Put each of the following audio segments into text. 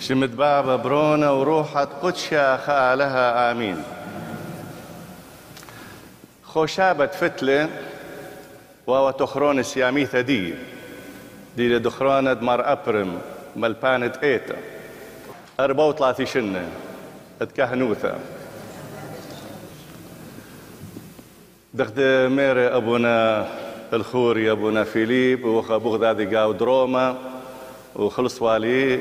شمت بابا برونة وروحت قدشة خالها آمين. خوشابة فتلة وهو تخرون سياميثة دي. دي لدخرونة مر أبرم ملبانة إيتا. أربعة وثلاثي شنة أتكهنوثة. دخد ميري أبونا الخوري أبونا فيليب وخ بغدادي قاو دروما وخلص والي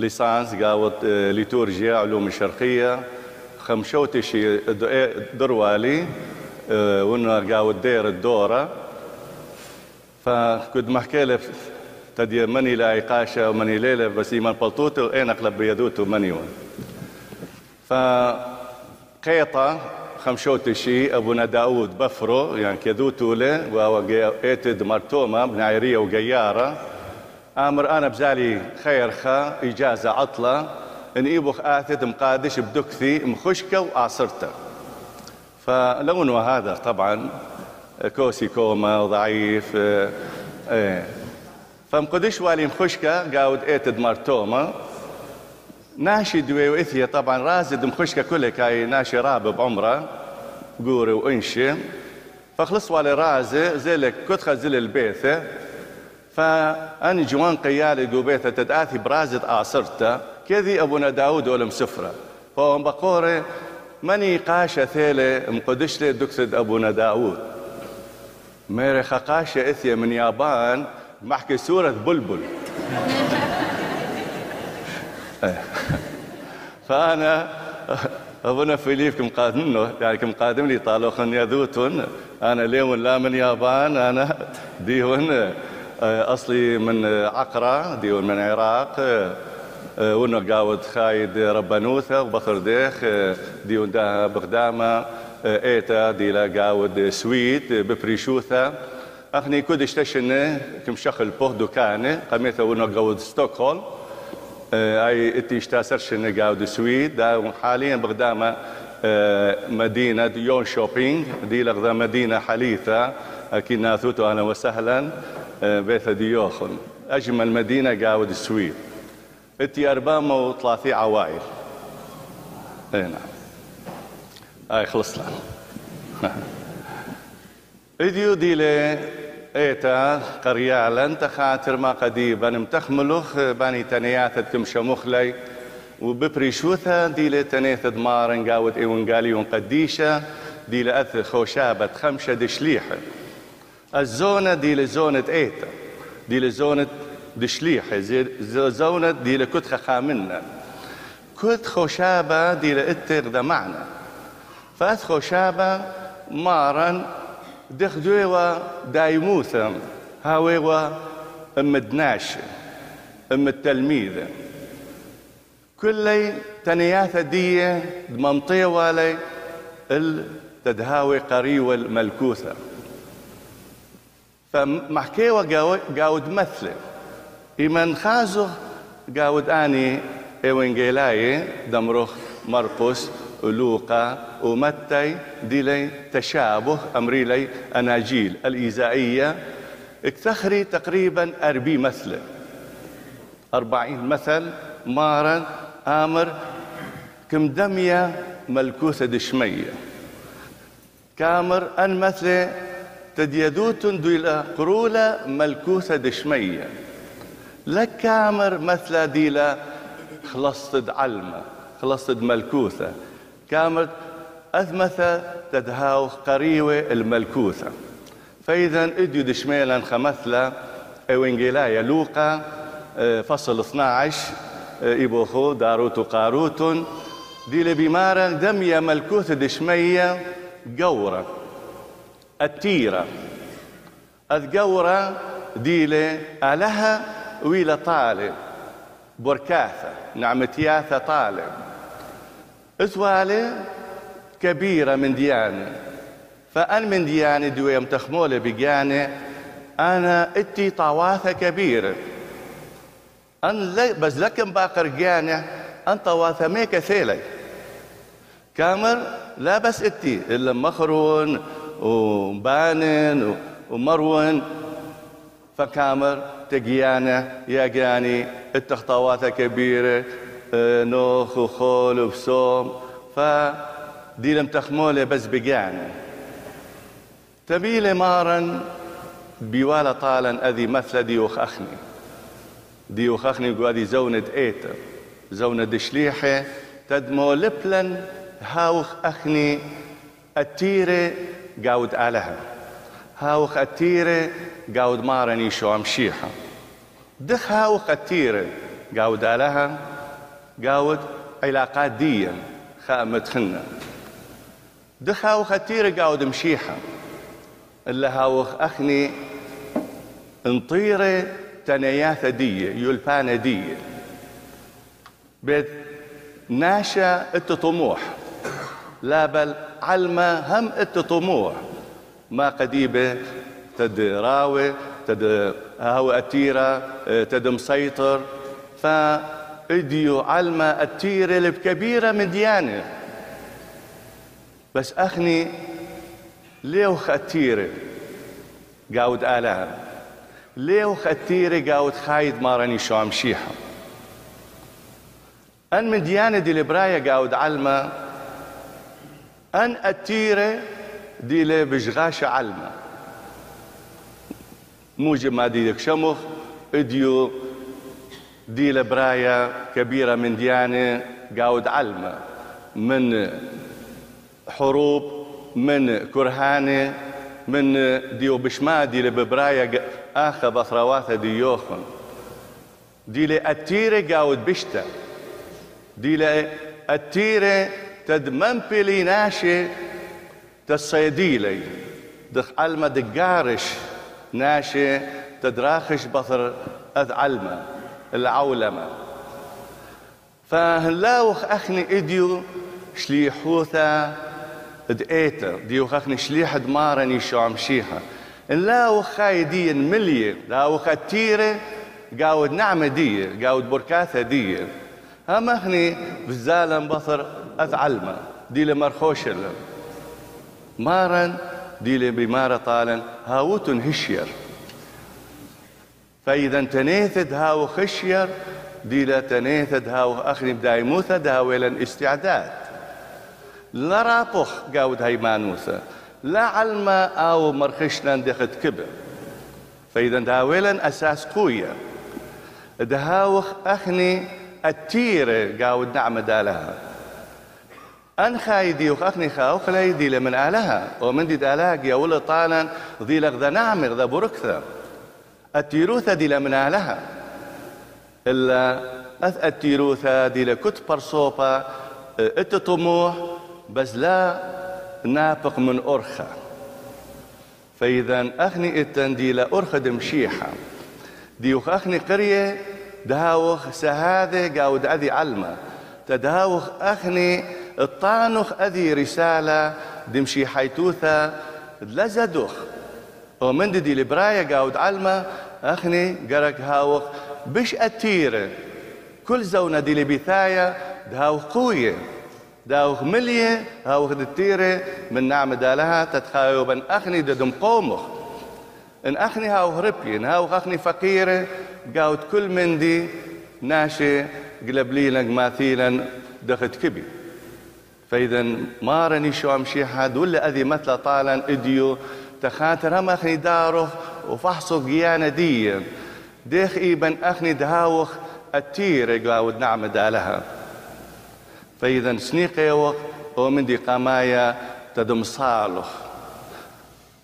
ليسانس قاوت آه، ليتورجيا علوم الشرقية خمشوتي شي دروالي آه، وانه قاوت دير الدورة. فكنت محكي له تدي مني لا قاشة ومني ليلة بس إيمان بلطوتو أين أقلب بيدوتو مني فقيطة خمشوتي شي ابونا داود بفرو يعني كذوتو له وهو ايتد مرتومة بنعيرية وقيارة. آمر آنا بزالي خير خا إجازة عطلة إن ايبوخ اثد مقادش بدكثي مخشكة وآصرته. فلونه هذا طبعا كوسي كوما وضعيف إيه. فمقدش والي مخشكة قاود إيتد مرتومة ناشي دوي وإثيا طبعا رازد مخشكة كله كاي ناشي رابع بعمرة قوري وإنشي. فخلص والي رازي زيلك كنت خزل البيثة. فأني جوان قيالي دو بيثة تدآثي برازد آصرتا كذي أبونا داود ولم سفرة. فهم بقوري مني قاشة ثيلة مقدش لي دكتد أبونا داود ميري خقاشة إثيا من يابان محكي سورة بلبل. فأنا أبونا فيليب كم قادم يعني كم قادم لي طالوخن يذوتون أنا اليوم لا من يابان أنا ديون. أصلي من عقرة ديون من العراق ونو قاود خايد ربانوثة وبطر ديخ ديون دا بغدامة إيتا ديلا قاود سويت ببريشوثة. أخني كودش تشن كم شخل بوه دكانه قميثة ونو قاود ستوكهولم أي إتي اشتاسرش قاود سويد دا حاليا بغدامة مدينة يون شوبينج دي لغدا مدينة حليثة أكيد ناثوتو أهلا وسهلا. بيت ديوخن أجمل مدينة قاود السويد. اربعة وثلاثي عوائل إي نعم. اي خلصنا. اديو ديلي إيتا قريالا انت خاطر ما قديبا. متخملوخ باني تنياتت كم شمخلي وببريشوثا ديلي تنيث دمارن قاود إيون قاليون قديشة. ديلي أث خوشابة خمشة دشليحة الزونة ديلي زونة ايتا ديلي زونة دشليحة زونة ديلي كتخ خامنة. كت خوشابة ديلي اتر ذا معنى فاث خوشابة مارن دخدويوا دايموثا هاويوا ام الدناش ام التلميذ كلي تنياثة دي دمنطية والي التدهاوي قريوة الملكوثة. فمحكيوا قاود مثل. إيمان خازو قاود آني إيوانجيلاي دمروخ مرقس ولوقا ومتى ديلي تشابه أمري لي أناجيل الإيزائية. اكتخري تقريبا أربي مثل. أربعين مثل مارا آمر كم دمية ملكوثة دشمية. كامر أن مثل تديدوت دويلة قرولة ملكوثة دشمية. لك كامر مثل ديلا خلصت علمة خلصت ملكوثة. كامر أثمث تدهاو قريوة الملكوثة. فإذا إديو دشميلا خمثلة أو إنجيلايا لوقا فصل 12 إبوخو داروت قاروت. دي لبمارة دمية ملكوثة دشمية قورة التيرة. القورة ديلة ألها ويلا طالب بركاثة نعمتياثة طالب اسوالي كبيرة من ديانة. فأن من ديانة دويم تخمولة بجانة أنا إتي طواثة كبيرة. أن بس لكن باقر جانة أن طواثة ميكا ثيلي كامر لا بس إتي إلا مخرون وبانن ومرون فكامر تجيانة يا جاني التخطوات كبيرة آه، نوخ وخول وبصوم فدي لم تخمولة بس بقعنا تبيلي مارن بيوالا طالا أذي مثل ديوخ أخني. ديوخ أخني قوادي زونة إيتر زونة شليحة تدمو لبلن هاوخ أخني التيرة قاود آلها. هاوخ التيرة قاود مارني شو أمشيحة دخ هاوخ التيرة قاود آلها قاود علاقات ديا خامت خنا دخ هاوخ التيرة قاود مشيحة إلا هاوخ أخني انطيرة تنياثة دية يلبانة دية. بيت ناشا التطموح لا بل علما هم التطموح ما قديبة تد راوي تد هاو أتيرة تد مسيطر. فإديو علما التيرة الكبيرة من ديانة بس أخني ليه خاتيرة قاود آلام. ليه خاتيرة قاود خايد مارني شو أمشيحة أن من ديانة دي البراية قاود علما أن التيرة دي لي بجغاش علما. موجب ما دي شمخ إديو دي لبراية كبيرة من ديانة قاود علما. من حروب من كرهانة من ديو بشما دي لبراية آخا بثرواثة ديوخن دي لأتيرة قاود بشتا. دي لأتيرة تد بيلي ناشي تصيديلي دخ علمة دقارش ناشي تدراخش بطر أذ علمة العولمة. فهلاوخ أخني إديو شليحوثا دقيتر ديو خخني شليح دمارني شو عمشيها نلاوخ خايدين ملية لاوخ التيرة قاود نعمة دي قاود بركاثة دي هم أخني بزالم بطر أثعلمة دي مرخوشة مارن دي بمارة طالا هاوتن هشير. فإذا تنيثد هاو خشير دي تنيثد هاو أخني بداي موثد هاو إلى استعداد. لا رابخ قاود هاي مانوثة لا علما أو مرخشنا دخت كبر فإذا داويلا أساس قوية. دهاوخ أخني التيرة قاود نعمة دالها. أن خايدي وخاخني خاو خلايدي لمن آلها. ومن دي دالاك يا ولا طالا ذي لغذا نعمر ذا بركثة التيروثة دي لمن آلها. إلا أث التيروثة دي لكت برصوبة التطموح بس لا نابق من أرخة. فإذا أخني إتن دي لأرخة دمشيحة. دي وخاخني قرية دهاوخ سهادة قاود أذي علمة. تدهاوخ أخني الطانخ أذي رسالة دمشي حيتوثة لزدخ ومن دي لبراية قاود علمة أخني قرق هاوخ بش أتيرة. كل زونة دي لبثاية دهاوخ قوية. داوخ ملية هاوخ دتيرة من نعم دالها تتخايبا أخني ددم قومخ. إن أخني هاوخ ربي إن هاوخ أخني فقيرة قاود كل من دي ناشي قلبلينا ماثيلا دخت كبي فإذا ما راني شو أمشي حد ولا أذي مثل طالا إديو تخاطر هم أخني داروخ وفحصوا قيانة دي ديخ إيبن أخني دهاوخ التير قاود نعم دالها. فإذا سنيق يوخ ومن دي قمايا تدم صالخ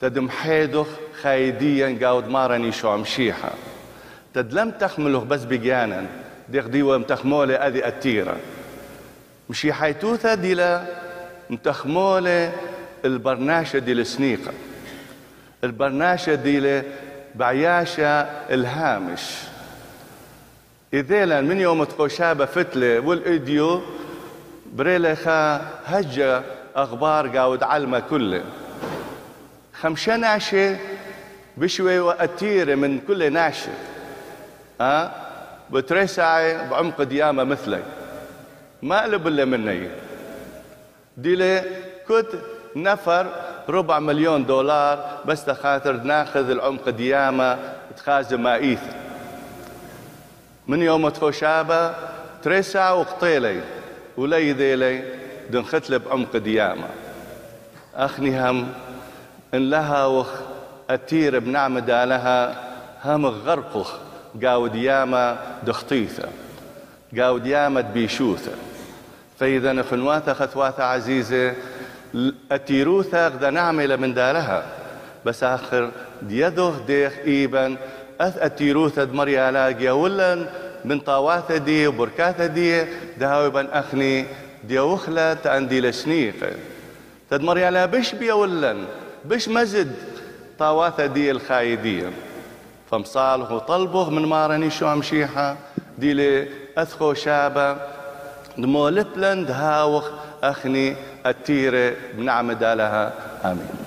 تدم حيدخ خايديا قاود ما راني شو أمشيحة تدلم تخملوخ بس بجانا ديخ ديوة متخمولة أذي التيرة مشي حيتوثا ديلا متخمولة البرناشة دي السنيقة البرناشة دي بعياشة الهامش. إذيلا من يوم تقوشابة فتلة والإديو بريلة خا هجة أخبار قاود علمة كله. خمشة ناشة بشوي وأتيرة من كل ناشة. ها بترسعي بعمق ديامة مثلي. ما قلب إلا مني. دي كنت نفر ربع مليون دولار بس تخاطر ناخذ العمق ديامة تخازن مائيث من يوم تخوشابة تريسع وقطيلي ولي ديلي دن ختلب عمق ديامة أخني هم إن لها وخ أتير بنعم دالها هم غرقخ قاو ديامة دخطيثة قاو ديامة بيشوثة فإذا نخنواثة خثواثة عزيزة أتيروثة غدا نعمل من دارها. بس آخر ديذوه ديخ إيبا أث أتيروثة مريالاقيا ولا من طاواثة دي وبركاثة دي دهاوبا أخني ديوخلة عندي لسنيقة تد مريالا بش بيا ولن بش مزد طاواثة دي الخايدية فمصالح وطلبه من مارني شو مشيحة دي لي أثخو شابة دمو لبلند هاوخ أخني التيرة بنعمد لها آمين.